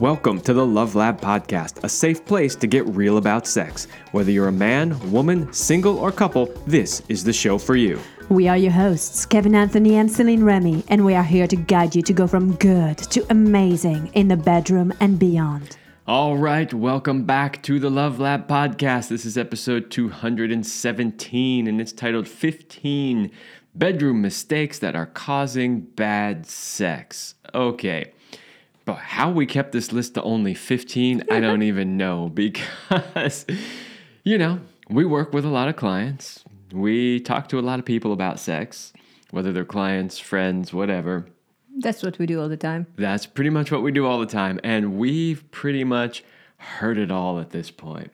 Welcome to the Love Lab Podcast, a safe place to get real about sex. Whether you're a man, woman, single, or couple, this is the show for you. We are your hosts, Kevin Anthony and Celine Remy, and we are here to guide you to go from good to amazing in the bedroom and beyond. All right, welcome back to the Love Lab Podcast. This is episode 217, and it's titled 15 Bedroom Mistakes That Are Causing Bad Sex. Okay. But how we kept this list to only 15, I don't even know because, you know, we work with a lot of clients. We talk to a lot of people about sex, whether they're clients, friends, whatever. That's what we do all the time. That's pretty much what we do all the time. And we've pretty much heard it all at this point.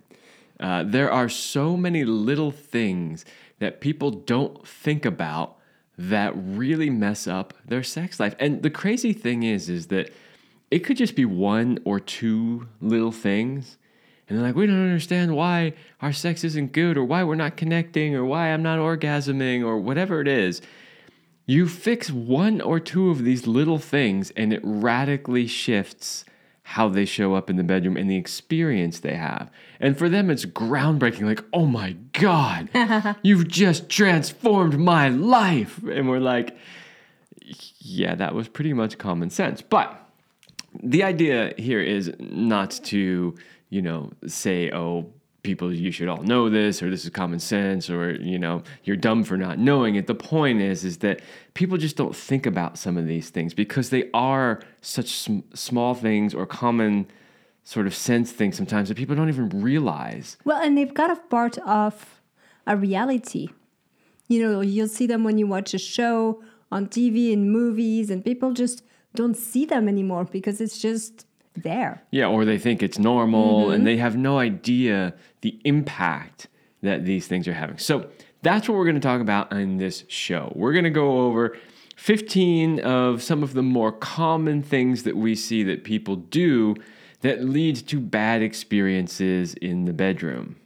Uh, there are so many little things that people don't think about that really mess up their sex life. And the crazy thing is, is that it could just be one or two little things. And they're like, we don't understand why our sex isn't good or why we're not connecting or why I'm not orgasming or whatever it is. You fix one or two of these little things and it radically shifts how they show up in the bedroom and the experience they have. And for them, it's groundbreaking like, oh my God, you've just transformed my life. And we're like, yeah, that was pretty much common sense. But the idea here is not to, you know, say, oh, people, you should all know this, or this is common sense, or, you know, you're dumb for not knowing it. The point is, is that people just don't think about some of these things because they are such sm- small things or common sort of sense things sometimes that people don't even realize. Well, and they've got a part of a reality. You know, you'll see them when you watch a show on TV and movies, and people just don't see them anymore because it's just there. Yeah, or they think it's normal mm-hmm. and they have no idea the impact that these things are having. So that's what we're going to talk about in this show. We're going to go over 15 of some of the more common things that we see that people do that lead to bad experiences in the bedroom.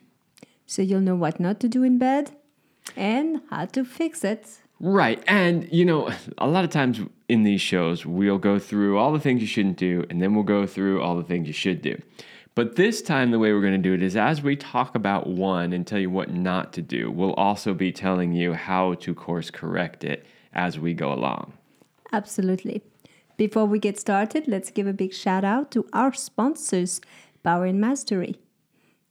So you'll know what not to do in bed and how to fix it. Right. And, you know, a lot of times in these shows, we'll go through all the things you shouldn't do, and then we'll go through all the things you should do. But this time, the way we're going to do it is as we talk about one and tell you what not to do, we'll also be telling you how to course correct it as we go along. Absolutely. Before we get started, let's give a big shout out to our sponsors, Power and Mastery.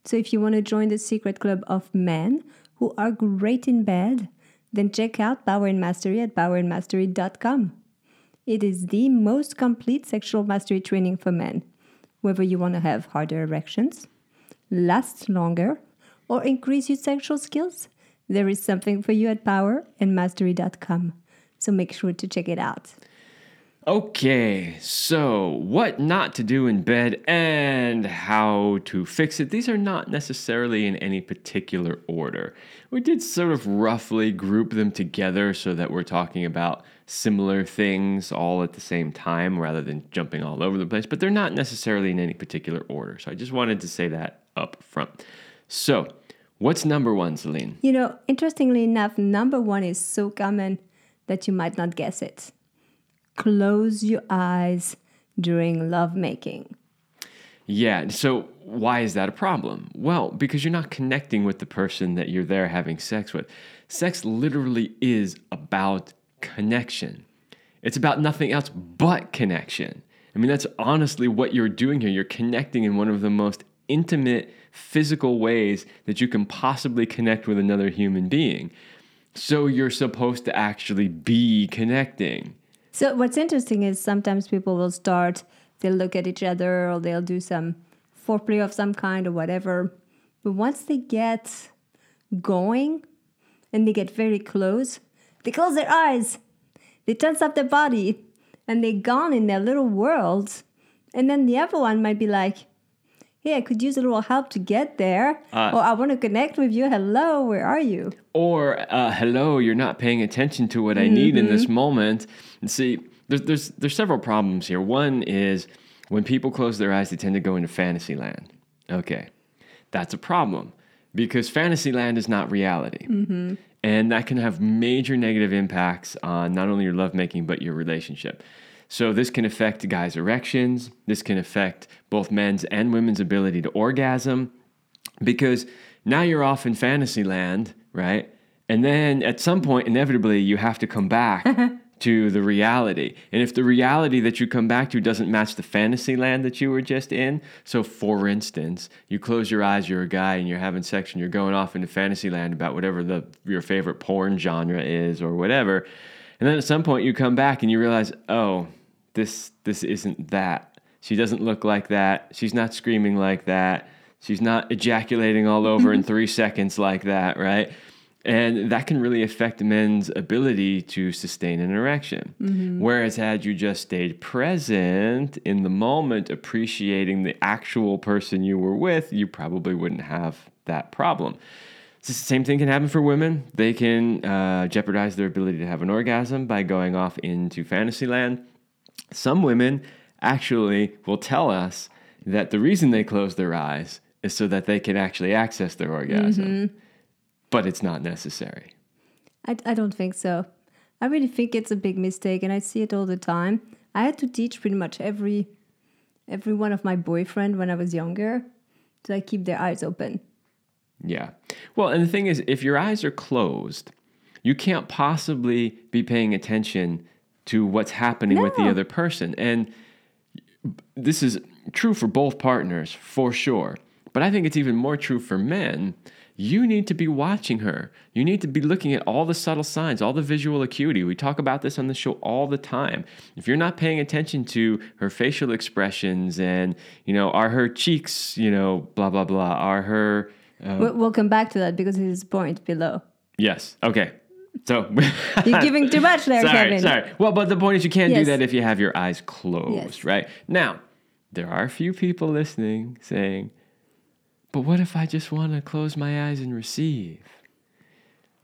So, if you want to join the secret club of men who are great in bed, then check out Power and Mastery at powerandmastery.com. It is the most complete sexual mastery training for men, whether you want to have harder erections, last longer, or increase your sexual skills. There is something for you at power and powerandmastery.com. So make sure to check it out. Okay, so what not to do in bed and how to fix it. These are not necessarily in any particular order. We did sort of roughly group them together so that we're talking about similar things all at the same time rather than jumping all over the place, but they're not necessarily in any particular order. So I just wanted to say that up front. So, what's number one, Celine? You know, interestingly enough, number one is so common that you might not guess it close your eyes during lovemaking. Yeah, so why is that a problem? Well, because you're not connecting with the person that you're there having sex with. Sex literally is about connection. It's about nothing else but connection. I mean, that's honestly what you're doing here. You're connecting in one of the most intimate physical ways that you can possibly connect with another human being. So you're supposed to actually be connecting. So what's interesting is sometimes people will start, they'll look at each other or they'll do some foreplay of some kind or whatever. But once they get going and they get very close, they close their eyes, they tense up their body, and they're gone in their little world. And then the other one might be like, hey, I could use a little help to get there. Uh, or I want to connect with you. Hello, where are you? Or, uh, hello, you're not paying attention to what I mm-hmm. need in this mm-hmm. moment. And see, there's, there's, there's several problems here. One is when people close their eyes, they tend to go into fantasy land. Okay, that's a problem because fantasy land is not reality. Mm-hmm. And that can have major negative impacts on not only your lovemaking, but your relationship. So this can affect guys' erections. This can affect both men's and women's ability to orgasm because now you're off in fantasy land, right? And then at some point, inevitably, you have to come back to the reality. And if the reality that you come back to doesn't match the fantasy land that you were just in, so for instance, you close your eyes, you're a guy and you're having sex and you're going off into fantasy land about whatever the your favorite porn genre is or whatever. And then at some point you come back and you realize, "Oh, this this isn't that. She doesn't look like that. She's not screaming like that. She's not ejaculating all over in 3 seconds like that, right?" And that can really affect men's ability to sustain an erection. Whereas, had you just stayed present in the moment, appreciating the actual person you were with, you probably wouldn't have that problem. It's the same thing can happen for women. They can uh, jeopardize their ability to have an orgasm by going off into fantasy land. Some women actually will tell us that the reason they close their eyes is so that they can actually access their orgasm but it's not necessary. I, I don't think so. I really think it's a big mistake, and I see it all the time. I had to teach pretty much every every one of my boyfriend when I was younger to like keep their eyes open. Yeah. Well, and the thing is, if your eyes are closed, you can't possibly be paying attention to what's happening with the other person. And this is true for both partners, for sure. But I think it's even more true for men. You need to be watching her. You need to be looking at all the subtle signs, all the visual acuity. We talk about this on the show all the time. If you're not paying attention to her facial expressions and, you know, are her cheeks, you know, blah, blah, blah, are her. Uh, We'll, come back to that because it is point below. yes. Okay. So. You're giving too much there, sorry, Kevin. sorry. Well, but the point is, you can't do that if you have your eyes closed, Yes. right? Now, there are a few people listening saying, but what if I just want to close my eyes and receive?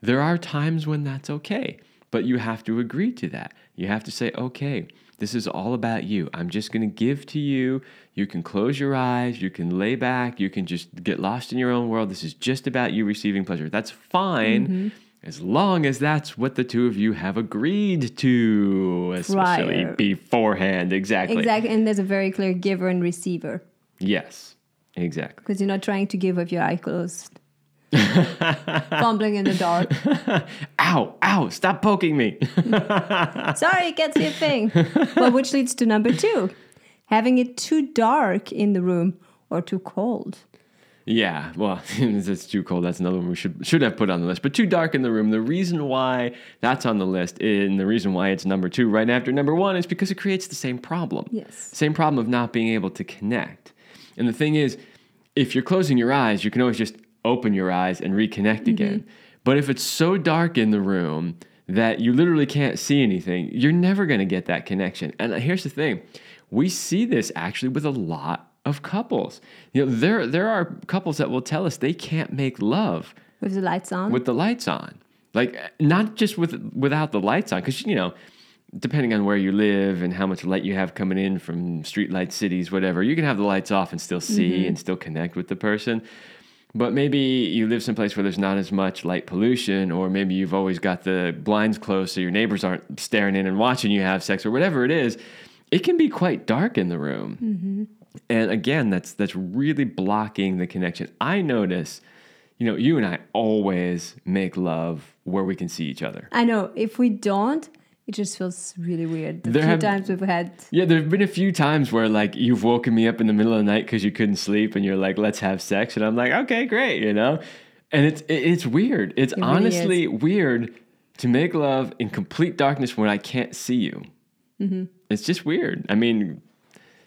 There are times when that's okay, but you have to agree to that. You have to say, okay, this is all about you. I'm just going to give to you. You can close your eyes. You can lay back. You can just get lost in your own world. This is just about you receiving pleasure. That's fine mm-hmm. as long as that's what the two of you have agreed to, especially Prior. beforehand. Exactly. Exactly, and there's a very clear giver and receiver Yes, exactly. because you're not trying to give up your eye closed, fumbling in the dark. Ow, ow, stop poking me. Sorry, it gets your thing. well, which leads to number two having it too dark in the room or too cold. Yeah, well, it's too cold. That's another one we should should have put on the list. But too dark in the room. The reason why that's on the list, eh, and the reason why it's number two right after number one, is because it creates the same problem. Yes. Same problem of not being able to connect. And the thing is, if you're closing your eyes, you can always just open your eyes and reconnect mm-hmm. again. But if it's so dark in the room that you literally can't see anything, you're never going to get that connection. And uh, here's the thing we see this actually with a lot of couples. You know, there, there are couples that will tell us they can't make love With the lights on? with the lights on. Like not just with without the lights on, because you know, depending on where you live and how much light you have coming in from streetlight cities, whatever, you can have the lights off and still see mm-hmm. and still connect with the person. But maybe you live someplace where there's not as much light pollution, or maybe you've always got the blinds closed so your neighbors aren't staring in and watching you have sex, or whatever it is. It can be quite dark in the room. Mm-hmm. And again, that's that's really blocking the connection. I notice, you know, you and I always make love where we can see each other. I know. If we don't, it just feels really weird. The There few have- times we've had. Yeah, there have been a few times where like you've woken me up in the middle of the night because you couldn't sleep, and you're like, "Let's have sex," and I'm like, "Okay, great," you know. And it's it's weird. It's really honestly weird to make love in complete darkness when I can't see you. Mm-hmm. It's just weird. I mean,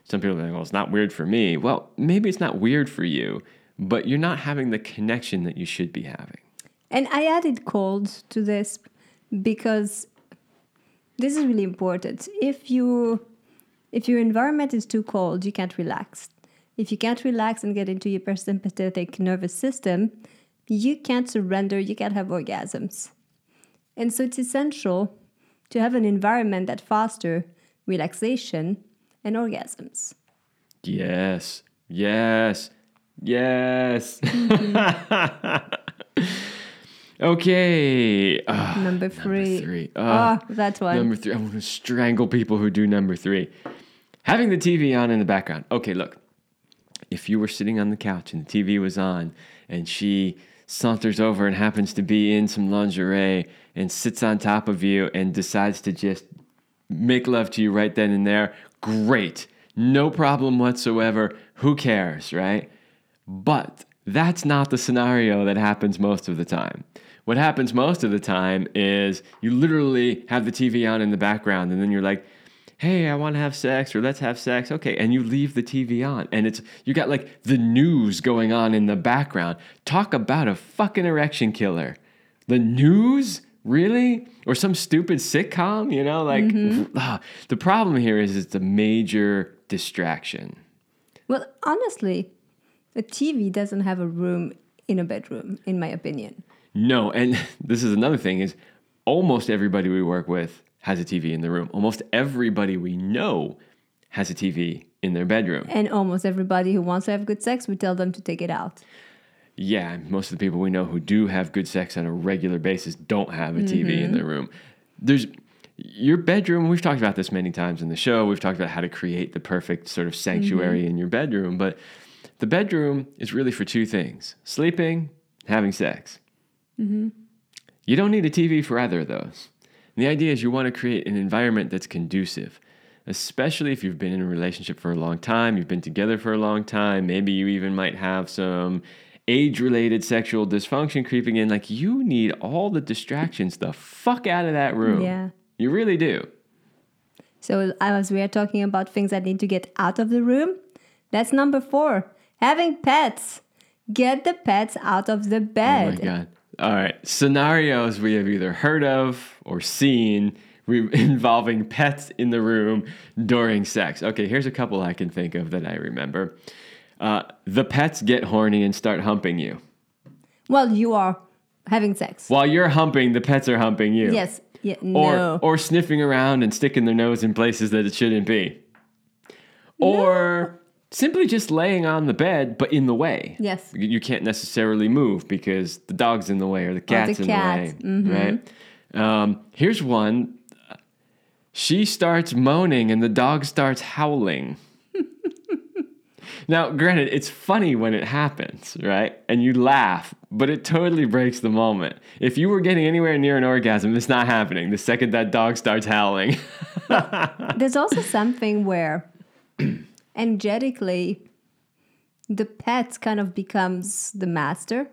some people are like, well, it's not weird for me. Well, maybe it's not weird for you, but you're not having the connection that you should be having. And I added cold to this because this is really important. If you if your environment is too cold, you can't relax. If you can't relax and get into your parasympathetic nervous system, you can't surrender, you can't have orgasms. And so it's essential to have an environment that foster relaxation and orgasms. Yes, yes, yes. Mm-hmm. Okay. Ah, Ugh, Number three. Number three. Ah, ah, oh, Ugh. that one. Number three. I want to strangle people who do number three. Having the TV on in the background. Okay, look. If you were sitting on the couch and the TV was on and she saunters over and happens to be in some lingerie and sits on top of you and decides to just make love to you right then and there, great. No problem whatsoever. Who cares, right? But that's not the scenario that happens most of the time. What happens most of the time is you literally have the TV on in the background and then you're like, hey, I want to have sex or let's have sex. Okay. And you leave the TV on and it's, you got like the news going on in the background. Talk about a fucking erection killer. The news? Really? Or some stupid sitcom, you know? Like, ah, the problem here is it's a major distraction. Well, honestly, a TV doesn't have a room in a bedroom, in my opinion. No, and this is another thing is almost everybody we work with has a TV in the room. Almost everybody we know has a TV in their bedroom. And almost everybody who wants to have good sex, we tell them to take it out. Yeah, most of the people we know who do have good sex on a regular basis don't have a TV in mm-hmm. their room. There's your bedroom, we've talked about this many times in the show. We've talked about how to create the perfect sort of sanctuary mm-hmm. in your bedroom, but the bedroom is really for two things sleeping, having sex. Mm-hmm. You don't need a TV for either of those. And the idea is you want to create an environment that's conducive, especially if you've been in a relationship for a long time, you've been together for a long time, maybe you even might have some age related sexual dysfunction creeping in. Like, you need all the distractions the fuck out of that room. Yeah. You really do. So as we are talking about things that need to get out of the room, that's number four. Having pets. Get the pets out of the bed. Oh my God. All right. Scenarios we have either heard of or seen re- involving pets in the room during sex. Okay, here's a couple I can think of that I remember. Uh, the pets get horny and start humping you. Well, you are having sex. While you're humping, the pets are humping you. Yes. Yeah, Or, no. or sniffing around and sticking their nose in places that it shouldn't be. Or simply just laying on the bed, but in the way. Yes. You can't necessarily move because the dog's in the way or the cat's in cat. the way. Right? Um, here's one. She starts moaning and the dog starts howling. now, granted, it's funny when it happens, right? And you laugh, but it totally breaks the moment. If you were getting anywhere near an orgasm, it's not happening the second that dog starts howling. There's also something where energetically the pet kind of becomes the master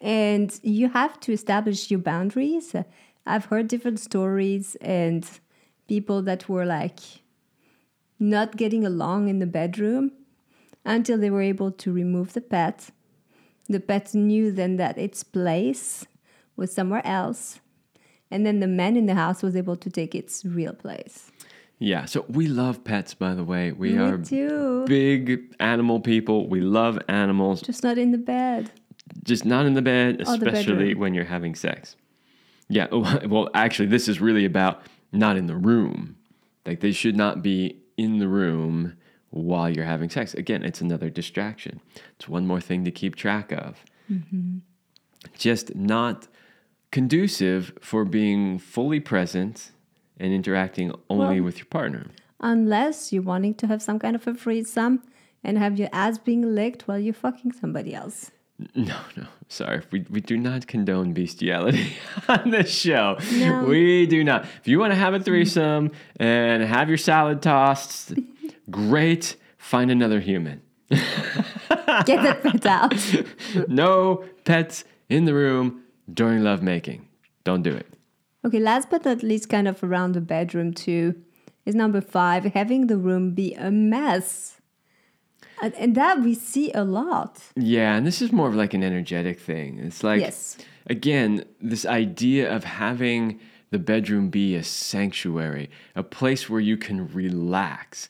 and you have to establish your boundaries. I've heard different stories and people that were like not getting along in the bedroom until they were able to remove the pet. The pet knew then that its place was somewhere else. And then the man in the house was able to take its real place. Yeah, so we love pets, by the way. We Me are too. big animal people. We love animals. Just not in the bed. just not in the bed, Or the especially bedroom. when you're having sex. Yeah, well, actually, this is really about not in the room. Like, they should not be in the room while you're having sex. Again, it's another distraction. It's one more thing to keep track of. Mm-hmm. Just not conducive for being fully present and interacting only Well- with your partner. Unless you're wanting to have some kind of a threesome and have your ass being licked while you're fucking somebody else. No, no, sorry. We, we do not condone bestiality on this show. No. We do not. If you want to have a threesome and have your salad tossed, great. Find another human. Get that pet out. No pets in the room during lovemaking. Don't do it. Okay, last but not least, kind of around the bedroom too, is number five, having the room be a mess. And, and that we see a lot. Yeah, and this is more of like an energetic thing. It's like, Yes. again, this idea of having the bedroom be a sanctuary, a place where you can relax.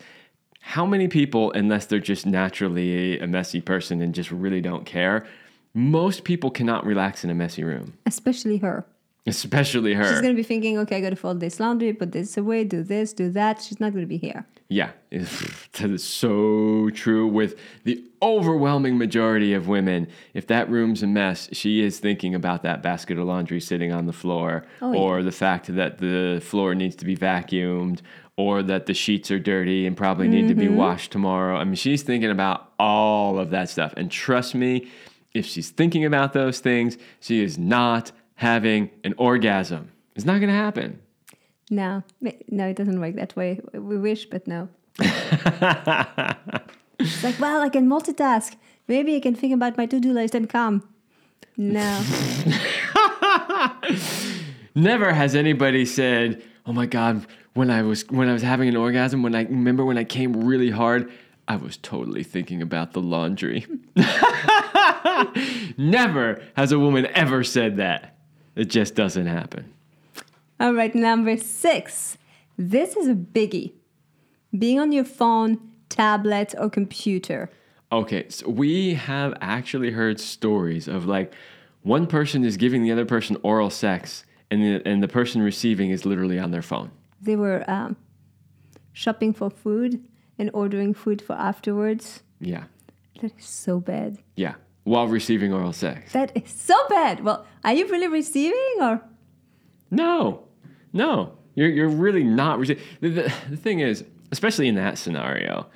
How many people, unless they're just naturally a messy person and just really don't care, most people cannot relax in a messy room, Especially her. Especially her. She's gonna be thinking, okay, I gotta fold this laundry, put this away, do this, do that. She's not gonna be here. Yeah, that is so true with the overwhelming majority of women. If that room's a mess, she is thinking about that basket of laundry sitting on the floor, Oh, yeah. or the fact that the floor needs to be vacuumed, or that the sheets are dirty and probably need to be Mm-hmm. washed tomorrow. I mean, she's thinking about all of that stuff. And trust me, if she's thinking about those things, she is not having an orgasm. It's not going to happen. No, no, it doesn't work that way. We wish, but no. it's like, well, I can multitask. Maybe I can think about my to-do list and come. No. Never has anybody said, "Oh my god, when I was when I was having an orgasm, when I remember when I came really hard, I was totally thinking about the laundry." Never has a woman ever said that. It just doesn't happen. All right, number six. This is a biggie. Being on your phone, tablet, or computer. Okay, so we have actually heard stories of like one person is giving the other person oral sex and the, and the person receiving is literally on their phone. They were um, shopping for food and ordering food for afterwards. Yeah. That is so bad. Yeah. While receiving oral sex. That is so bad. Well, are you really receiving or? No, no, you're you're really not. receiving. the, the, the thing is, especially in that scenario,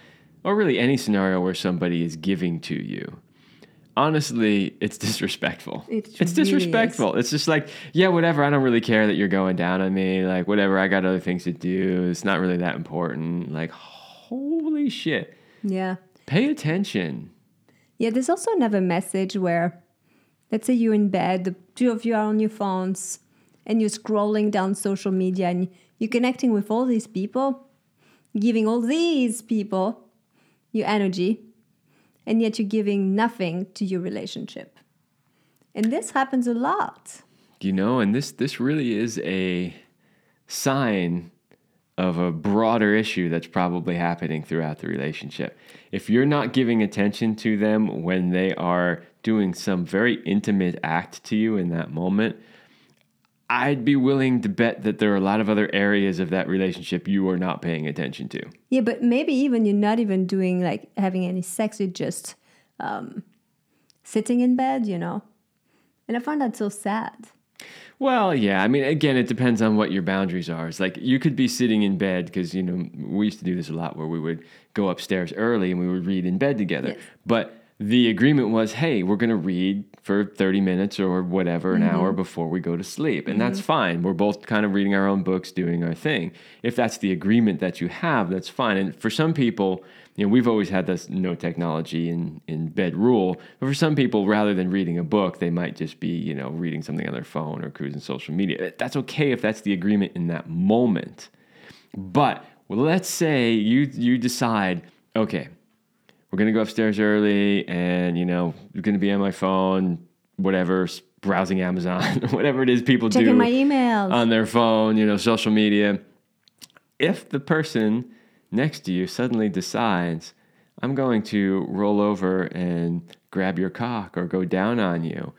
or really any scenario where somebody is giving to you, honestly, it's disrespectful. It it's really disrespectful. It's just like, yeah, whatever. I don't really care that you're going down on me. Like, whatever. I got other things to do. It's not really that important. Like, holy shit. Yeah. Pay attention. Yeah, there's also another message where, let's say you're in bed, the two of you are on your phones, and you're scrolling down social media and you're connecting with all these people, giving all these people your energy, and yet you're giving nothing to your relationship. And this happens a lot. you know and this this really is a sign of a broader issue that's probably happening throughout the relationship if you're not giving attention to them when they are doing some very intimate act to you in that moment i'd be willing to bet that there are a lot of other areas of that relationship you are not paying attention to Yeah, but maybe even you're not even doing like having any sex, you're just um, sitting in bed, you know? And I find that so sad. Well, yeah. I mean, again, it depends on what your boundaries are. It's like you could be sitting in bed because, you know, we used to do this a lot where we would go upstairs early and we would read in bed together. Yes. But the agreement was, hey, we're going to read for 30 minutes or whatever, an hour mm-hmm. before we go to sleep. And that's mm-hmm. fine. We're both kind of reading our own books, doing our thing. If that's the agreement that you have, that's fine. And for some people, you know, we've always had this no technology in, in bed rule. But for some people, rather than reading a book, they might just be, you know, reading something on their phone or cruising social media. That's okay if that's the agreement in that moment. But well, let's say you you decide, okay, we're gonna go upstairs early, and you know, we're gonna be on my phone, whatever, browsing Amazon, whatever it is people do Checking my emails. on their phone, you know, social media. If the person next to you suddenly decides, I'm going to roll over and grab your cock or go down on you,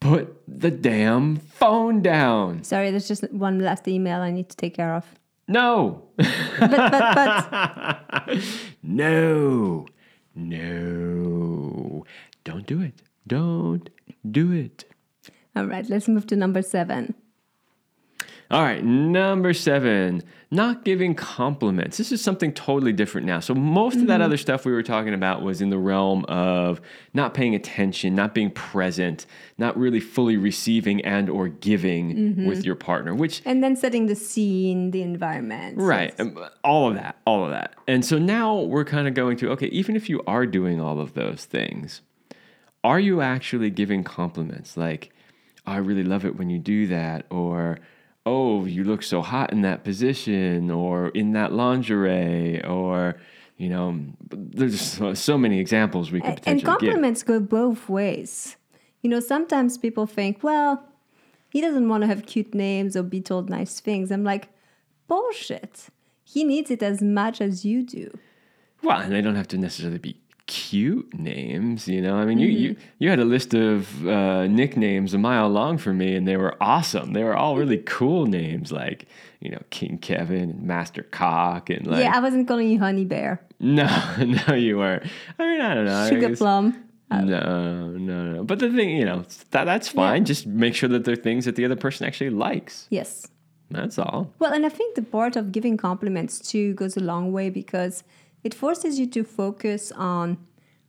put the damn phone down. Sorry, there's just one last email I need to take care of. No. But, but, but, No, no, don't do it. Don't do it. all right, let's move to number seven. All right, number seven, not giving compliments. This is something totally different now. So, most of that other stuff we were talking about was in the realm of not paying attention, not being present, not really fully receiving and or giving with your partner, which And then setting the scene, the environment. Right. Um, All of that. All of that. And so now we're kind of going to okay, even if you are doing all of those things, are you actually giving compliments like, "Oh, I really love it when you do that, or oh, you look so hot in that position, or in that lingerie, or, you know, there's so, so many examples we could And potentially give. compliments go both ways. You know, sometimes people think, well, he doesn't want to have cute names or be told nice things. I'm like, bullshit. He needs it as much as you do. Well, and they don't have to necessarily be cute names. You know, I mean, you you you had a list of uh, nicknames a mile long for me, and they were awesome. They were all really cool names, like you know, King Kevin and Master Cock, and like yeah, I wasn't calling you Honey Bear. no, no, you weren't. I mean, I don't know. Sugar Plum. No, no, no. But the thing, you know, that that's fine. Just make sure that they're things that the other person actually likes. Yes. That's all. Well, and I think the part of giving compliments too goes a long way because it forces you to focus on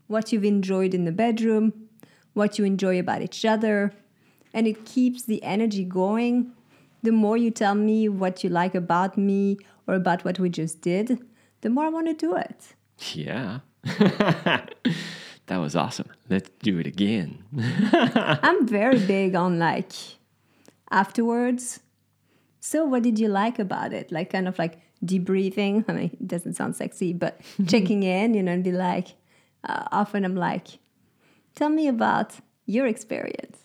what you've enjoyed in the bedroom, what you enjoy about each other, and it keeps the energy going. The more you tell me what you like about me or about what we just did, the more I want to do it. Yeah. that was awesome. Let's do it again. I'm very big on like afterwards. So, what did you like about it? Like, kind of like debriefing. I mean, it doesn't sound sexy, but checking in, you know, and be like, uh, often I'm like, tell me about your experience.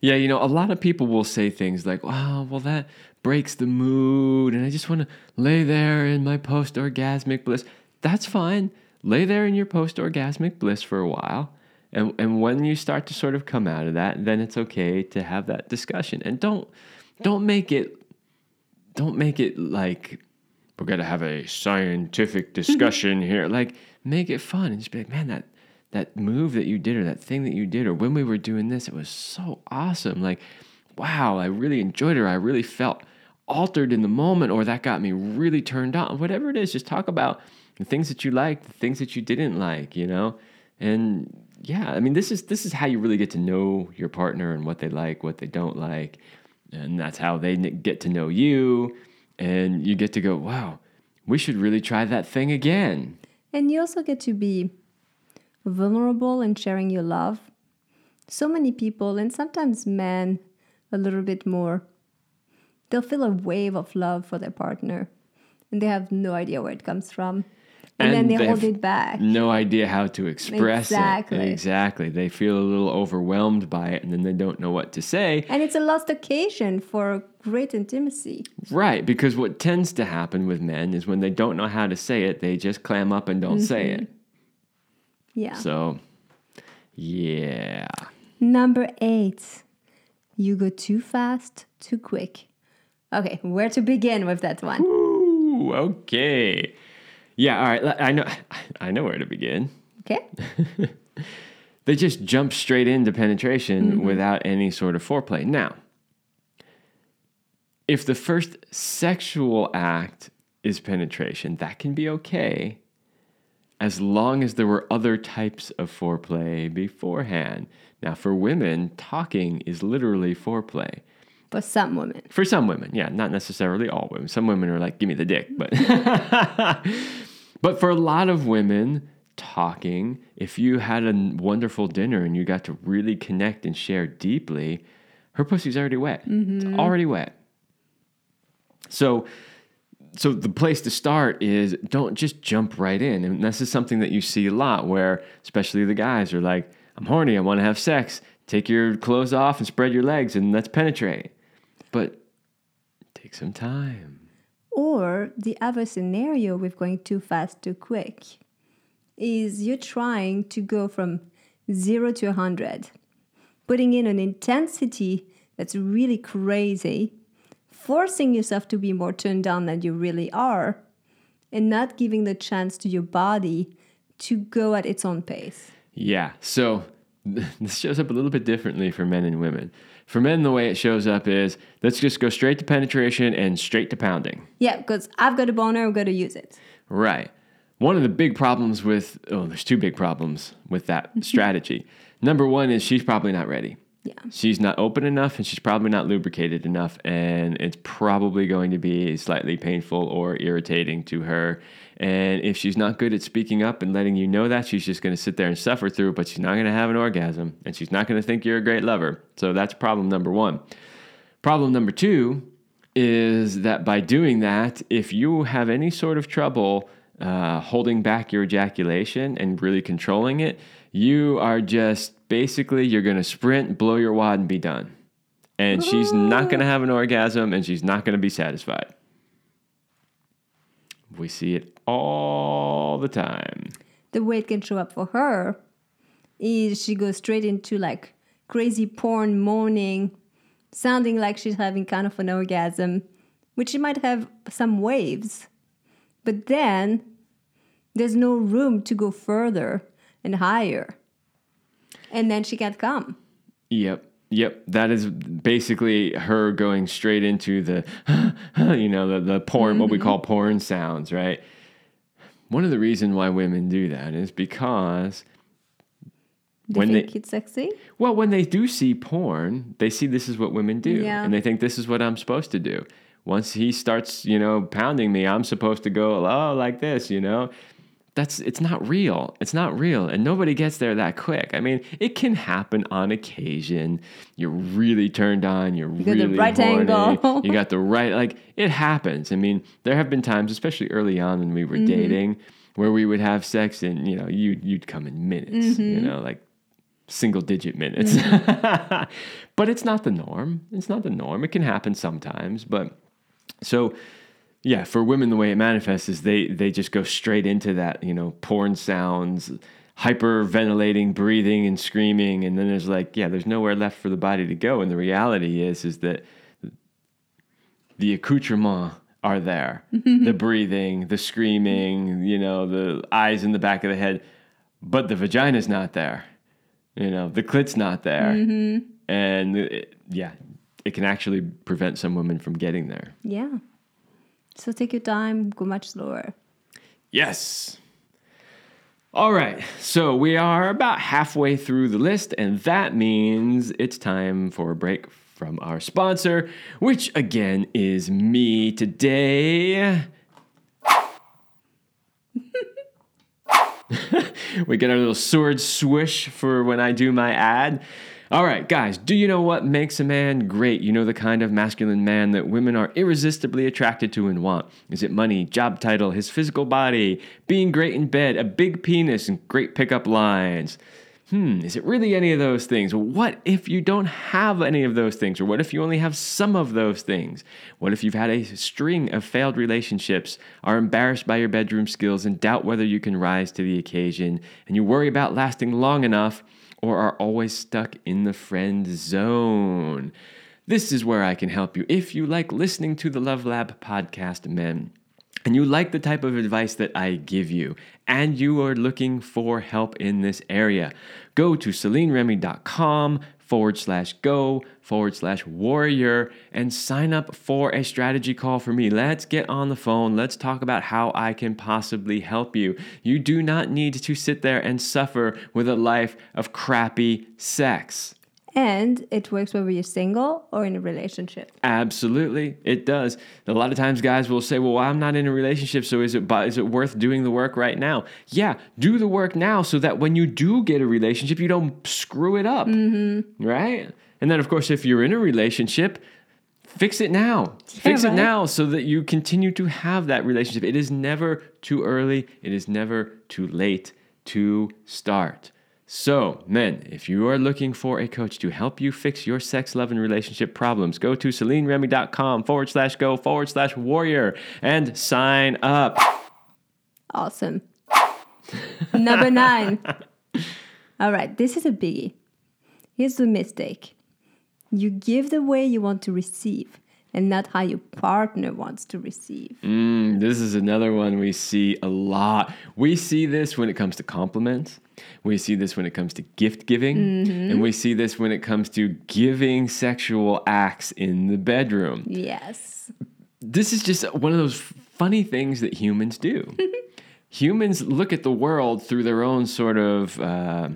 Yeah, you know, a lot of people will say things like, wow, well, that breaks the mood, and I just want to lay there in my post orgasmic bliss. That's fine. Lay there in your post orgasmic bliss for a while. And, and when you start to sort of come out of that, then it's okay to have that discussion. And don't don't make it don't make it like we're gonna have a scientific mm-hmm. discussion here. Like make it fun and just be like, man, that that move that you did or that thing that you did or when we were doing this, it was so awesome. Like, wow, I really enjoyed it or I really felt altered in the moment or that got me really turned on. Whatever it is, just talk about the things that you liked, the things that you didn't like, you know? And yeah, I mean this is this is how you really get to know your partner and what they like, what they don't like. And that's how they get to know you and you get to go, wow, we should really try that thing again. And you also get to be vulnerable and sharing your love. So many people, and sometimes men a little bit more, they'll feel a wave of love for their partner and they have no idea where it comes from. And, then they, they hold it back. no idea how to express it. Exactly. it. Exactly. They feel a little overwhelmed by it and then they don't know what to say. And it's a lost occasion for great intimacy. Right. Because what tends to happen with men is when they don't know how to say it, they just clam up and don't say mm-hmm. it. Yeah. So, yeah. Number eight, you go too fast, too quick. Okay, where to begin with that one? Ooh, okay. Yeah, all right. I know I know where to begin. Okay. They just jump straight into penetration mm-hmm. without any sort of foreplay. Now, if the first sexual act is penetration, that can be okay as long as there were other types of foreplay beforehand. Now, for women, talking is literally foreplay. For some women. For some women, yeah, not necessarily all women. Some women are like, give me the dick. But, but for a lot of women, talking, if you had a wonderful dinner and you got to really connect and share deeply, her pussy's already wet. It's mm-hmm. already wet. So, so the place to start is don't just jump right in. And this is something that you see a lot where, especially the guys, are like, I'm horny, I want to have sex. Take your clothes off and spread your legs and let's penetrate. But take some time. Or the other scenario with going too fast, too quick is you're trying to go from zero to 100, putting in an intensity that's really crazy, forcing yourself to be more turned on than you really are, and not giving the chance to your body to go at its own pace. Yeah. So this shows up a little bit differently for men and women. For men, the way it shows up is let's just go straight to penetration and straight to pounding. Yeah, because I've got a boner, I've got to use it. Right. One of the big problems with, oh, there's two big problems with that strategy. Number one is she's probably not ready. Yeah. She's not open enough and she's probably not lubricated enough, and it's probably going to be slightly painful or irritating to her. And if she's not good at speaking up and letting you know that, she's just going to sit there and suffer through, but she's not going to have an orgasm and she's not going to think you're a great lover. So that's problem number one. Problem number two is that by doing that, if you have any sort of trouble uh, holding back your ejaculation and really controlling it, you are just basically you're going to sprint, blow your wad, and be done. And she's not going to have an orgasm, and she's not going to be satisfied. We see it all the time. the way it can show up for her is she goes straight into like crazy porn moaning, sounding like she's having kind of an orgasm, which she might have some waves. But then there's no room to go further and higher. And then she can't come. Yep. Yep, that is basically her going straight into the, you know, the, the porn, what we mm-hmm. call porn sounds, right? One of the reasons why women do that is because, They When they- think it's sexy. well, when they do see porn, they see this is what women do. Yeah. And they think this is what I'm supposed to do. Once he starts, you know, pounding me, I'm supposed to go, oh, like this, you know? That's it's not real. It's not real. And nobody gets there that quick. I mean, it can happen on occasion. You're really turned on, you're you got the right horny. angle. you got the right like it happens. I mean, there have been times, especially early on when we Mm-hmm. were dating, where we would have sex and, you know, you you'd come in minutes, you Mm-hmm. know, like single digit minutes. but it's not the norm. It's not the norm. It can happen sometimes, but so yeah, for women the way it manifests is they they just go straight into that, you know, porn sounds, hyperventilating, breathing and screaming and then there's like, yeah, there's nowhere left for the body to go and the reality is is that the accoutrements are there. Mm-hmm. the breathing, the screaming, you know, the eyes in the back of the head, but the vagina's not there. You know, the clit's not there. Mm-hmm. And it, yeah, it can actually prevent some women from getting there. Yeah. So take your time, go much slower. Yes. All right. So we are about halfway through the list, and that means it's time for a break from our sponsor, which again is me today. we get our little sword swish for when I do my ad. All right, guys, do you know what makes a man great? You know the kind of masculine man that women are irresistibly attracted to and want. Is it money, job title, his physical body, being great in bed, a big penis, and great pickup lines? Hmm, is it really any of those things? What if you don't have any of those things? Or what if you only have some of those things? What if you've had a string of failed relationships, are embarrassed by your bedroom skills, and doubt whether you can rise to the occasion, and you worry about lasting long enough, or are always stuck in the friend zone? This is where I can help you. If you like listening to the Love Lab podcast, men, and you like the type of advice that I give you, and you are looking for help in this area, go to CelineRemy.com forward slash go forward slash warrior and sign up for a strategy call for me. Let's get on the phone. Let's talk about how I can possibly help you. You do not need to sit there and suffer with a life of crappy sex. And it works whether you're single or in a relationship. Absolutely, it does. A lot of times, guys will say, "Well, I'm not in a relationship, so is it is it worth doing the work right now?" Yeah, do the work now, so that when you do get a relationship, you don't screw it up, mm-hmm. right? And then, of course, if you're in a relationship, fix it now. fix it now, so that you continue to have that relationship. It is never too early. It is never too late to start. So, men, if you are looking for a coach to help you fix your sex, love, and relationship problems, go to CelineRemy.com forward slash go forward slash warrior and sign up. Awesome. Number nine. All right, this is a biggie. Here's the mistake you give the way you want to receive and not how your partner wants to receive. Mm, this is another one we see a lot. We see this when it comes to compliments. We see this when it comes to gift giving. And we see this when it comes to giving sexual acts in the bedroom. Yes. this is just one of those funny things that humans do. humans look at the world through their own sort of. Uh,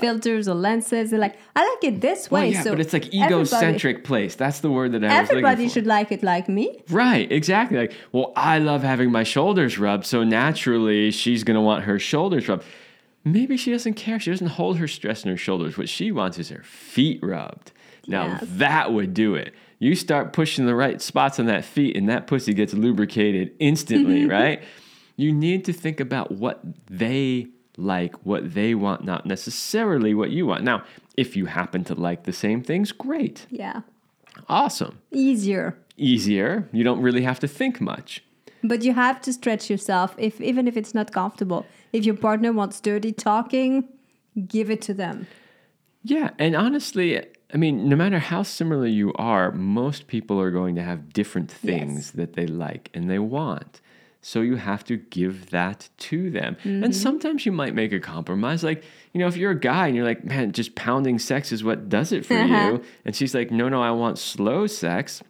Filters or lenses. They're like, I like it this way. well, yeah, so but it's like egocentric place. That's the word that I was Everybody looking for. should like it like me. Right, exactly. Like, well, I love having my shoulders rubbed, so naturally she's gonna want her shoulders rubbed. Maybe she doesn't care. She doesn't hold her stress in her shoulders. What she wants is her feet rubbed. Now Yes. that would do it. You start pushing the right spots on that feet, and that pussy gets lubricated instantly, mm-hmm. right? You need to think about what they like, what they want, not necessarily what you want. Now, if you happen to like the same things, great, Yeah. awesome Easier. easier. You don't really have to think much. But you have to stretch yourself, if even if it's not comfortable. If your partner wants dirty talking, give it to them. Yeah, and honestly, I mean, no matter how similar you are, most people are going to have different things Yes. that they like and they want. So you have to give that to them. And sometimes you might make a compromise. Like, you know, if you're a guy and you're like, man, just pounding sex is what does it for Uh-huh. you. And she's like, no, no, I want slow sex.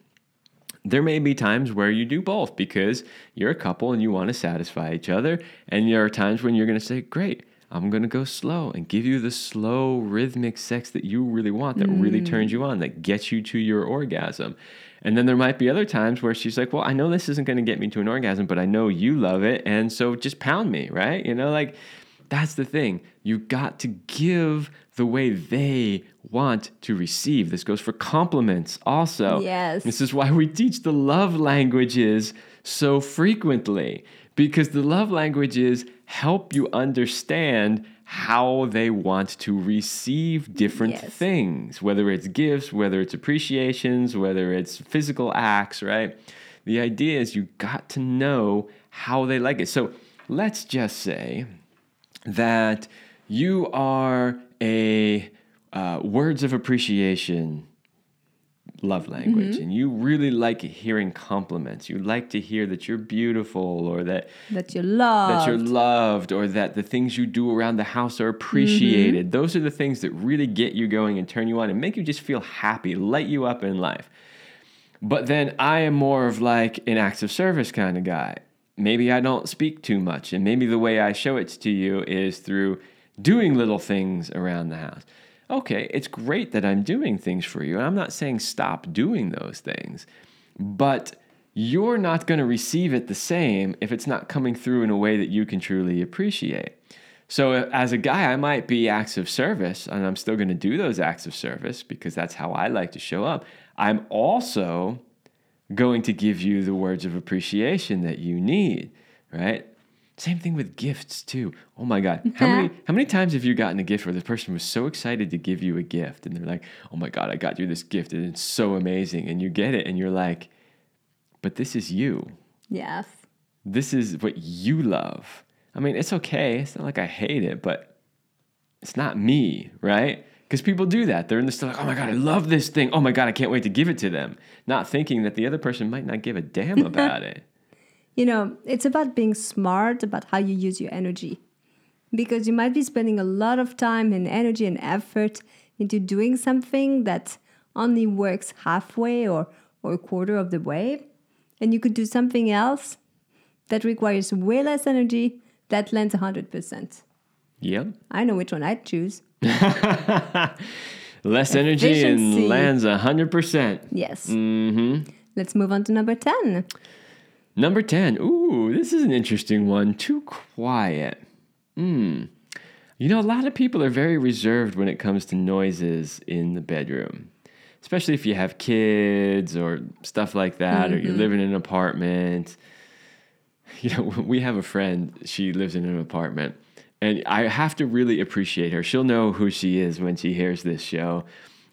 There may be times where you do both because you're a couple and you want to satisfy each other. And there are times when you're going to say, great, I'm going to go slow and give you the slow rhythmic sex that you really want, that really turns you on, that gets you to your orgasm. And then there might be other times where she's like, well, I know this isn't going to get me to an orgasm, but I know you love it. And so just pound me, right? You know, like that's the thing. You got to give the way they want to receive. This goes for compliments also. Yes. This is why we teach the love languages so frequently because the love languages help you understand how they want to receive different Yes. things, whether it's gifts, whether it's appreciations, whether it's physical acts, right? The idea is you got to know how they like it. So let's just say that you are a uh, words of appreciation love mm-hmm. language and you really like hearing compliments you like to hear that you're beautiful or that That you love. that you're loved or that the things you do around the house are appreciated mm-hmm. those are the things that really get you going and turn you on and make you just feel happy light you up in life but then I am more of like an acts of service kind of guy. Maybe I don't speak too much, and maybe the way I show it to you is through doing little things around the house. Okay, it's great that I'm doing things for you, and I'm not saying stop doing those things, but you're not going to receive it the same if it's not coming through in a way that you can truly appreciate. So, as a guy, I might be acts of service, and I'm still going to do those acts of service because that's how I like to show up. I'm also going to give you the words of appreciation that you need, right? Same thing with gifts too. Oh my God, how many how many times have you gotten a gift where the person was so excited to give you a gift, and they're like, "Oh my God, I got you this gift, and it's so amazing," and you get it, and you're like, "But this is you." Yes. this is what you love. I mean, it's okay. It's not like I hate it, but it's not me, right? Because people do that. They're in the store like, oh my God, I love this thing. Oh my God, I can't wait to give it to them. Not thinking that the other person might not give a damn about it. You know, it's about being smart about how you use your energy. Because you might be spending a lot of time and energy and effort into doing something that only works halfway or, or a quarter of the way. And you could do something else that requires way less energy that lends 100%. Yep. I know which one I'd choose. Less energy Efficiency. and lands 100%. Yes. Mm-hmm. Let's move on to number 10. Number 10. Ooh, this is an interesting one. Too quiet. Hmm. You know, a lot of people are very reserved when it comes to noises in the bedroom, especially if you have kids or stuff like that, or you live in an apartment. You know, we have a friend, she lives in an apartment, and I have to really appreciate her. She'll know who she is when she hears this show,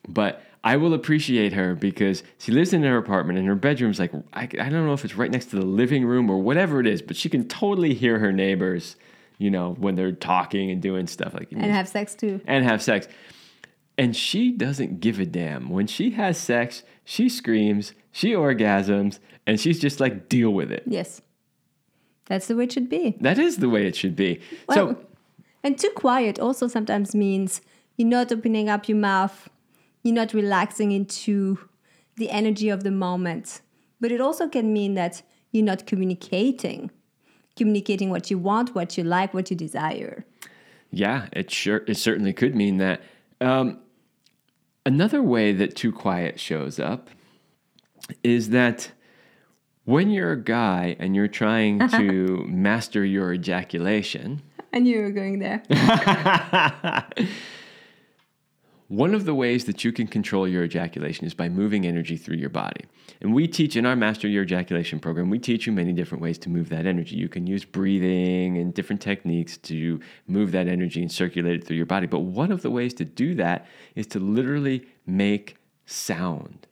but I will appreciate her because she lives in her apartment and her bedroom's like, I, I don't know if it's right next to the living room or whatever it is, but she can totally hear her neighbors, you know, when they're talking and doing stuff like And have sex too. and have sex. And she doesn't give a damn. When she has sex, she screams, she orgasms, and she's just like, deal with it. Yes. That's the way it should be. That is the way it should be. Well, so, and too quiet also sometimes means you're not opening up your mouth, you're not relaxing into the energy of the moment. But it also can mean that you're not communicating, communicating what you want, what you like, what you desire. yeah, it sure it certainly could mean that. Um, another way that too quiet shows up is that when you're a guy and you're trying to master your ejaculation, I knew you were going there. One of the ways that you can control your ejaculation is by moving energy through your body. And we teach in our Master Your Ejaculation program, we teach you many different ways to move that energy. You can use breathing and different techniques to move that energy and circulate it through your body. But one of the ways to do that is to literally make sound.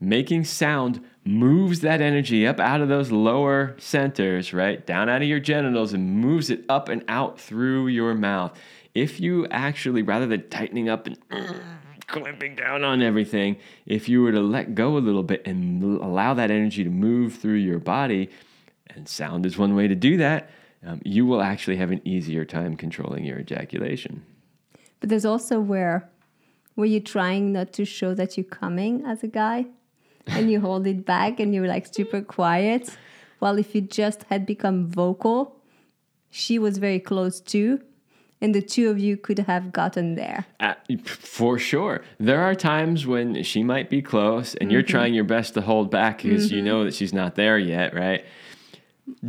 making sound moves that energy up out of those lower centers, right? Down out of your genitals and moves it up and out through your mouth. If you actually, rather than tightening up and clamping down on everything, if you were to let go a little bit and allow that energy to move through your body, and sound is one way to do that, um, you will actually have an easier time controlling your ejaculation. But there's also where were you trying not to show that you're coming as a guy and you hold it back and you're like super quiet. While if you just had become vocal, she was very close too. And the two of you could have gotten there. Uh, for sure. There are times when she might be close and mm-hmm. you're trying your best to hold back because mm-hmm. you know that she's not there yet, right?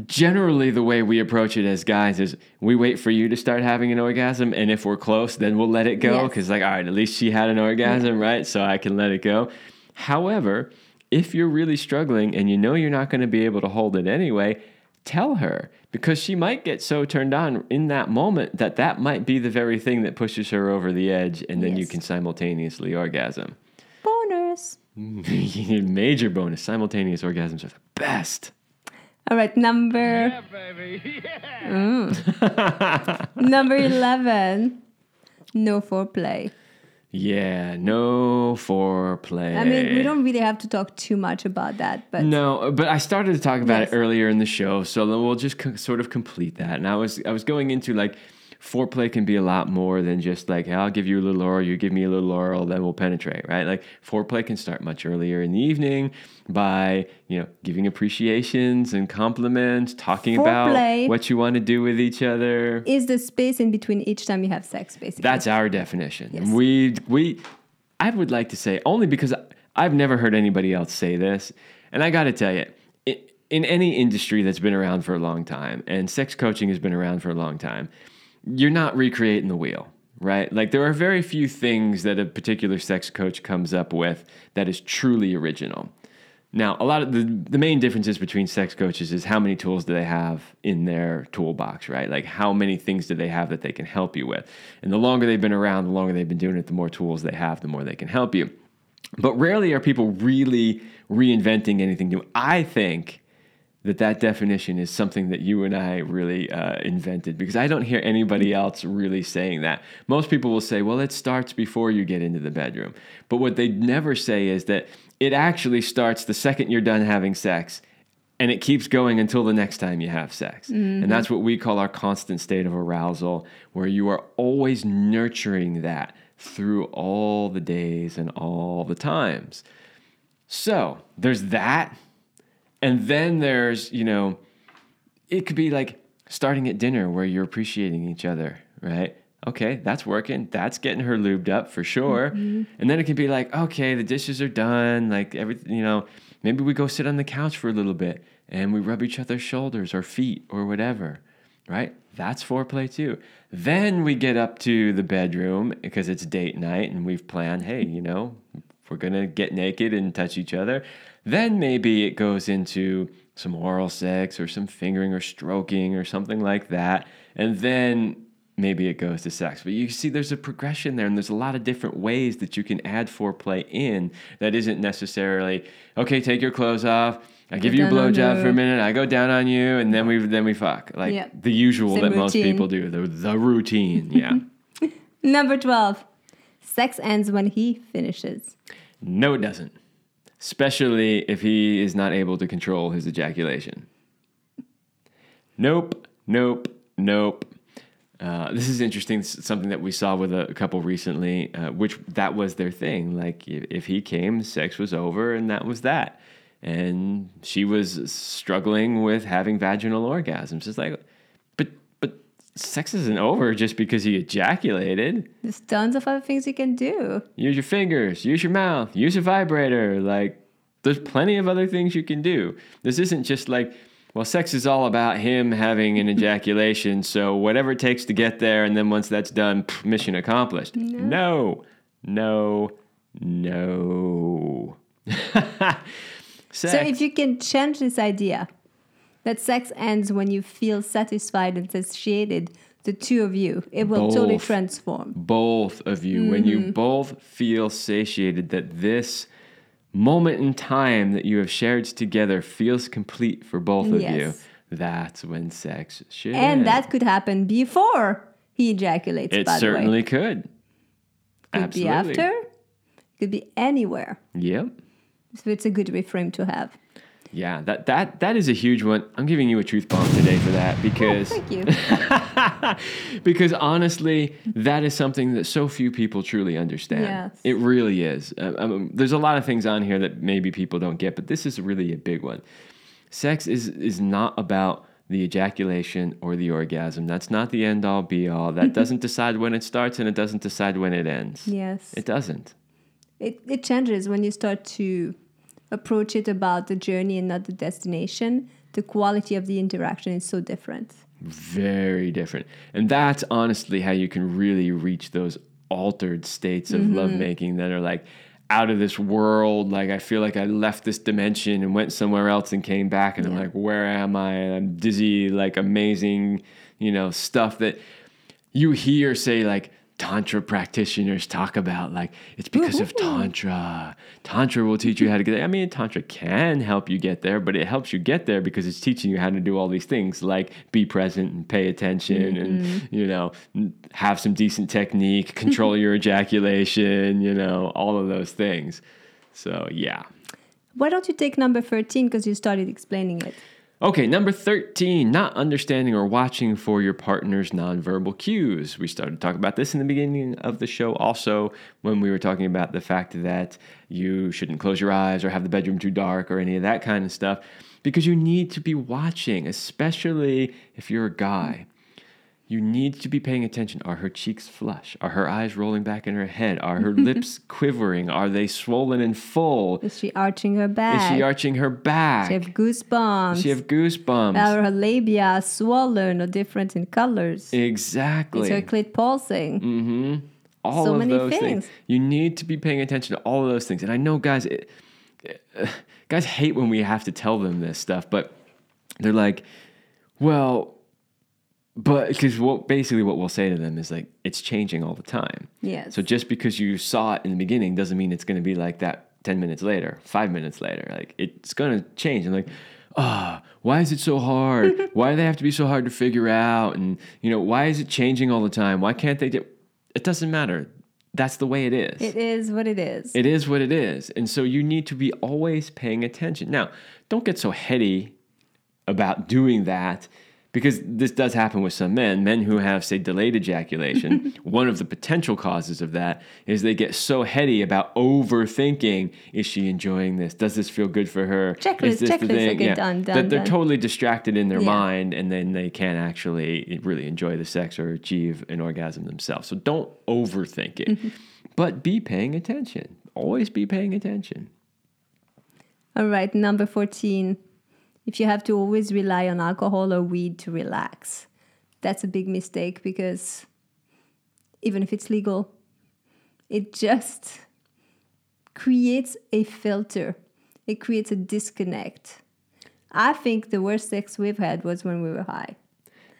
generally the way we approach it as guys is we wait for you to start having an orgasm and if we're close then we'll let it go because yes. like all right at least she had an orgasm yeah. right so i can let it go however if you're really struggling and you know you're not going to be able to hold it anyway tell her because she might get so turned on in that moment that that might be the very thing that pushes her over the edge and then yes. you can simultaneously orgasm bonus major bonus simultaneous orgasms are the best all right, number. Yeah, baby. Yeah. Mm. number 11. No foreplay. Yeah, no foreplay. I mean, we don't really have to talk too much about that, but no. But I started to talk about yes. it earlier in the show, so we'll just co- sort of complete that. And I was I was going into like foreplay can be a lot more than just like, hey, I'll give you a little oral, you give me a little oral, then we'll penetrate, right? Like foreplay can start much earlier in the evening by, you know, giving appreciations and compliments, talking foreplay about what you want to do with each other. Is the space in between each time you have sex, basically. That's our definition. Yes. We we I would like to say only because I've never heard anybody else say this, and I got to tell you, in any industry that's been around for a long time, and sex coaching has been around for a long time, you're not recreating the wheel, right? Like there are very few things that a particular sex coach comes up with that is truly original. Now, a lot of the, the main differences between sex coaches is how many tools do they have in their toolbox, right? Like how many things do they have that they can help you with? And the longer they've been around, the longer they've been doing it, the more tools they have, the more they can help you. But rarely are people really reinventing anything new. I think that that definition is something that you and I really uh, invented because I don't hear anybody else really saying that. Most people will say, well, it starts before you get into the bedroom. But what they never say is that it actually starts the second you're done having sex and it keeps going until the next time you have sex. Mm-hmm. And that's what we call our constant state of arousal, where you are always nurturing that through all the days and all the times. So there's that and then there's, you know, it could be like starting at dinner where you're appreciating each other, right? Okay, that's working. That's getting her lubed up for sure. Mm-hmm. And then it can be like, okay, the dishes are done. Like everything, you know, maybe we go sit on the couch for a little bit and we rub each other's shoulders or feet or whatever, right? That's foreplay too. Then we get up to the bedroom because it's date night and we've planned, hey, you know, we're going to get naked and touch each other. Then maybe it goes into some oral sex or some fingering or stroking or something like that. And then maybe it goes to sex. But you see, there's a progression there, and there's a lot of different ways that you can add foreplay in that isn't necessarily, okay, take your clothes off. I give you a blowjob for a minute. I go down on you, and then we then we fuck like yep. the usual Same that routine. most people do. The the routine, yeah. Number twelve, sex ends when he finishes. No, it doesn't especially if he is not able to control his ejaculation. Nope, nope, nope. Uh, this is interesting. This is something that we saw with a, couple recently, uh, which that was their thing. Like if, if he came, sex was over, and that was that. And she was struggling with having vaginal orgasms. It's like, sex isn't over just because he ejaculated. There's tons of other things you can do. Use your fingers, use your mouth, use a vibrator. Like, there's plenty of other things you can do. This isn't just like, well, sex is all about him having an ejaculation, so whatever it takes to get there, and then once that's done, pff, mission accomplished. No, no, no. no. so if you can change this idea, that sex ends when you feel satisfied and satiated the two of you it will both, totally transform both of you mm-hmm. when you mm-hmm. both feel satiated that this moment in time that you have shared together feels complete for both of you, Yes. that's when sex should And end. that could happen before he ejaculates, it by the way. certainly could. Could Absolutely. be after, could be anywhere. Yep. So it's a good reframe to have. Yeah, that that that is a huge one. I'm giving you a truth bomb today for that because Thank you. because honestly, that is something that so few people truly understand. Yes. It really is. Uh, um, there's a lot of things on here that maybe people don't get, but this is really a big one. Sex is is not about the ejaculation or the orgasm. That's not the end all be all. That doesn't decide when it starts and it doesn't decide when it ends. yes. It doesn't. it, it changes when you start to approach it about the journey and not the destination. The quality of the interaction is so different. very different and that's honestly how you can really reach those altered states of mm-hmm. lovemaking that are like out of this world like i feel like i left this dimension and went somewhere else and came back and i'm like where am i and i'm dizzy like amazing you know stuff that you hear say like tantra practitioners talk about like it's because of tantra. Tantra will teach you how to get there. I mean tantra can help you get there but it helps you get there because it's teaching you how to do all these things like be present and pay attention and mm-hmm. you know have some decent technique control your ejaculation you know all of those things. So yeah. Why don't you take number 13 because you started explaining it? Okay, number 13, not understanding or watching for your partner's nonverbal cues. We started to talk about this in the beginning of the show also when we were talking about the fact that you shouldn't close your eyes or have the bedroom too dark or any of that kind of stuff because you need to be watching, especially if you're a guy. You need to be paying attention. Are her cheeks flush? Are her eyes rolling back in her head? Are her lips quivering? Are they swollen and full? Is she arching her back? Is she arching her back? She have goosebumps? Does she have goosebumps? Are her labia swollen or different in colors? Exactly. Is her clit pulsing? Mm-hmm. All so of many those things. You need to be paying attention to all of those things. And I know guys, it, uh, guys hate when we have to tell them this stuff, but they're like, well, but because what basically what we'll say to them is like, it's changing all the time. Yes. So just because you saw it in the beginning doesn't mean it's going to be like that 10 minutes later, five minutes later. Like it's going to change. And like, ah, why is it so hard? why do they have to be so hard to figure out? And, you know, why is it changing all the time? Why can't they do it? doesn't matter. That's the way it is. It is what it is. It is what it is. And so you need to be always paying attention. Now, don't get so heady about doing that because this does happen with some men. Men who have, say, delayed ejaculation, one of the potential causes of that is they get so heady about overthinking is she enjoying this? Does this feel good for her? Checklist, Is this the checklist, thing? okay, done, done, That they're done. totally distracted in their Yeah. mind and then they can't actually really enjoy the sex or achieve an orgasm themselves. So don't overthink it, Mm-hmm. but be paying attention. Always be paying attention. All right, number 14. If you have to always rely on alcohol or weed to relax, that's a big mistake because even if it's legal, it just creates a filter, it creates a disconnect. I think the worst sex we've had was when we were high.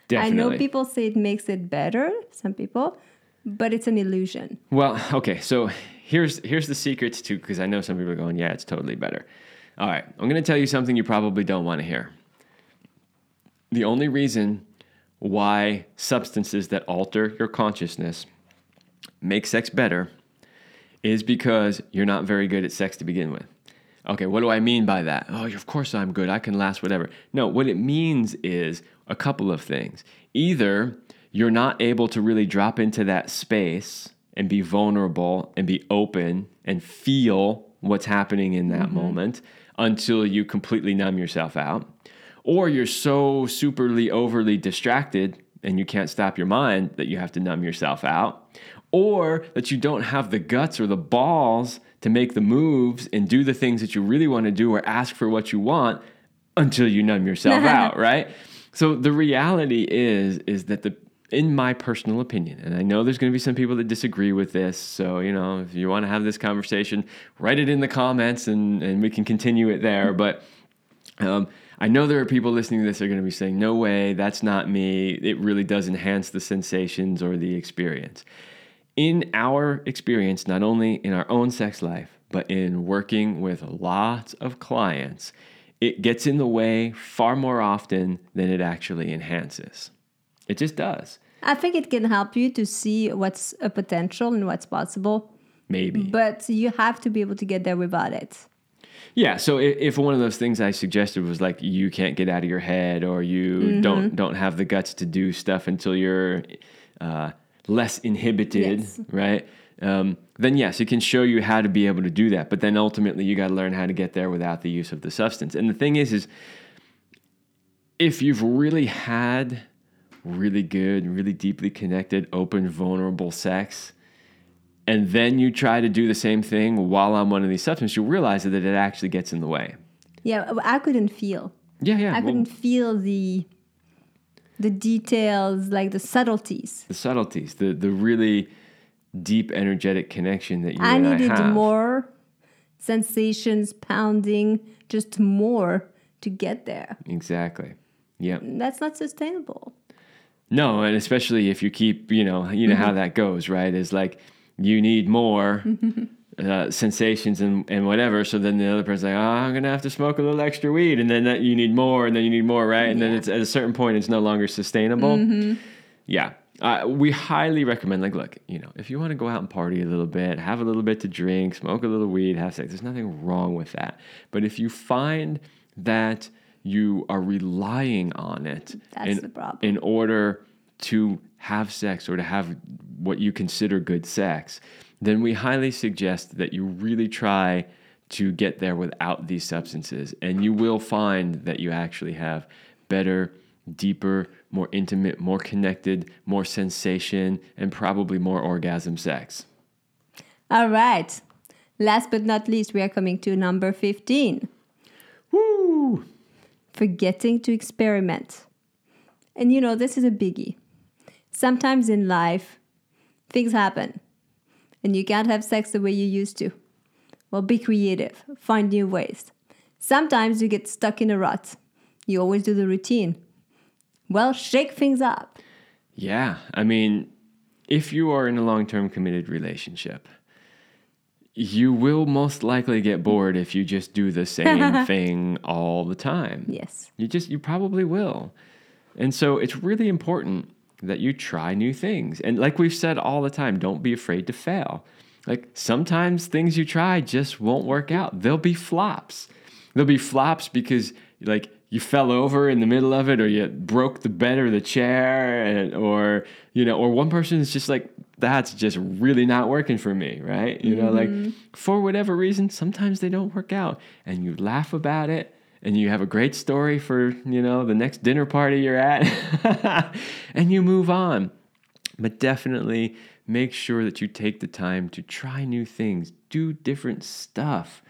Definitely. I know people say it makes it better, some people, but it's an illusion. Well, okay, so here's here's the secrets to because I know some people are going, yeah, it's totally better. All right, I'm going to tell you something you probably don't want to hear. The only reason why substances that alter your consciousness make sex better is because you're not very good at sex to begin with. Okay, what do I mean by that? Oh, of course I'm good. I can last whatever. No, what it means is a couple of things. Either you're not able to really drop into that space and be vulnerable and be open and feel what's happening in that mm-hmm. moment until you completely numb yourself out, or you're so superly overly distracted and you can't stop your mind that you have to numb yourself out, or that you don't have the guts or the balls to make the moves and do the things that you really want to do or ask for what you want until you numb yourself out, right? So the reality is is that the in my personal opinion, and I know there's going to be some people that disagree with this. So, you know, if you want to have this conversation, write it in the comments and, and we can continue it there. But um, I know there are people listening to this that are going to be saying, no way, that's not me. It really does enhance the sensations or the experience. In our experience, not only in our own sex life, but in working with lots of clients, it gets in the way far more often than it actually enhances. It just does. I think it can help you to see what's a potential and what's possible, Maybe. but you have to be able to get there without it. Yeah, so if, one of those things I suggested was like you can't get out of your head or you don't don't have the guts to do stuff until you're uh, less inhibited, Yes. right? Um, then yes, it can show you how to be able to do that. But then ultimately, you got to learn how to get there without the use of the substance. And the thing is, is if you've really had really good, really deeply connected, open, vulnerable sex, and then you try to do the same thing while on one of these substances, you'll realize that it actually gets in the way. Yeah, I couldn't feel. Yeah, yeah. I well, couldn't feel the the details, like the subtleties. the subtleties, the the really deep energetic connection that you I needed I more sensations, pounding, just more to get there. Exactly. Yep. That's not sustainable. No, and especially if you keep, you know, you know Mm-hmm. how that goes, right? Is like you need more uh, sensations and, and whatever. So then the other person's like, oh, I'm gonna have to smoke a little extra weed, and then that you need more, and then you need more, right? And then it's at a certain point, it's no longer sustainable. Yeah. Uh, we highly recommend, like, look, you know, if you want to go out and party a little bit, have a little bit to drink, smoke a little weed, have sex, there's nothing wrong with that. But if you find that you are relying on it That's in, the problem. in order to have sex or to have what you consider good sex, then we highly suggest that you really try to get there without these substances. And you will find that you actually have better, deeper, more intimate, more connected, more sensation, and probably more orgasm sex. All right. Last but not least, we are coming to number 15 Woo! Forgetting to experiment. And you know, this is a biggie. Sometimes in life, things happen and you can't have sex the way you used to. Well, be creative, find new ways. Sometimes you get stuck in a rut. You always do the routine. Well, shake things up. Yeah. I mean, if you are in a long term committed relationship, you will most likely get bored if you just do the same thing all the time. Yes. You just, you probably will. And so it's really important that you try new things. And like we've said all the time, don't be afraid to fail. Like sometimes things you try just won't work out. There'll be flops. There'll be flops because like you fell over in the middle of it or you broke the bed or the chair and, or you know or one person is just like that's just really not working for me right? You know like mm-hmm. for whatever reason sometimes they don't work out and you laugh about it and you have a great story for you know the next dinner party you're at and you move on. But definitely make sure that you take the time to try new things do different stuff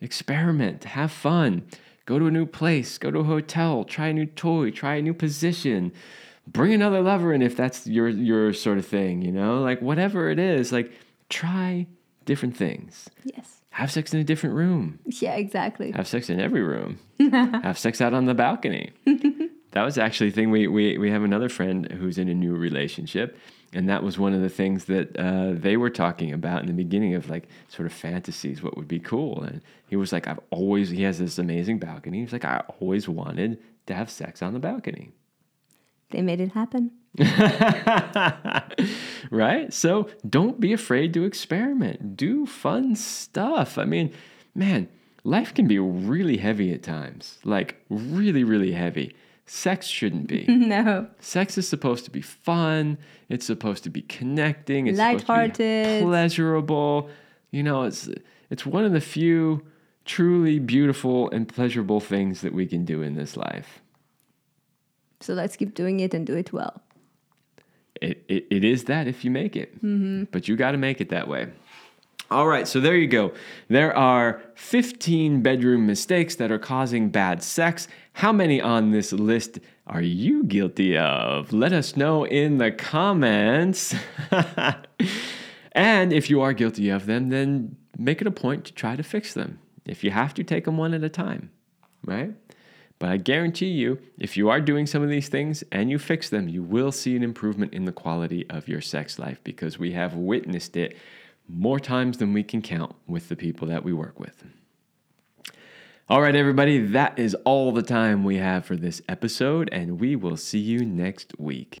experiment have fun go to a new place go to a hotel try a new toy try a new position bring another lover in if that's your your sort of thing you know like whatever it is like try different things Yes. have sex in a different room Yeah, exactly. have sex in every room. have sex out on the balcony. that was actually a thing. We, we, we have another friend who's in a new relationship. And that was one of the things that uh, they were talking about in the beginning of like sort of fantasies, what would be cool. And he was like, I've always, he has this amazing balcony. He's like, I always wanted to have sex on the balcony. They made it happen. right? So don't be afraid to experiment. Do fun stuff. I mean, man, life can be really heavy at times. Like really, really heavy. Sex shouldn't be. no. Sex is supposed to be fun. It's supposed to be connecting. It's supposed to Lighthearted. be pleasurable. You know, it's it's one of the few truly beautiful and pleasurable things that we can do in this life. So let's keep doing it and do it well. It, it, it is that if you make it, mm-hmm. but you got to make it that way. All right, so there you go. There are 15 bedroom mistakes that are causing bad sex. How many on this list are you guilty of? Let us know in the comments. and if you are guilty of them, then make it a point to try to fix them. If you have to, take them one at a time, right? But I guarantee you, if you are doing some of these things and you fix them, you will see an improvement in the quality of your sex life because we have witnessed it more times than we can count with the people that we work with. All right, everybody, that is all the time we have for this episode, and we will see you next week.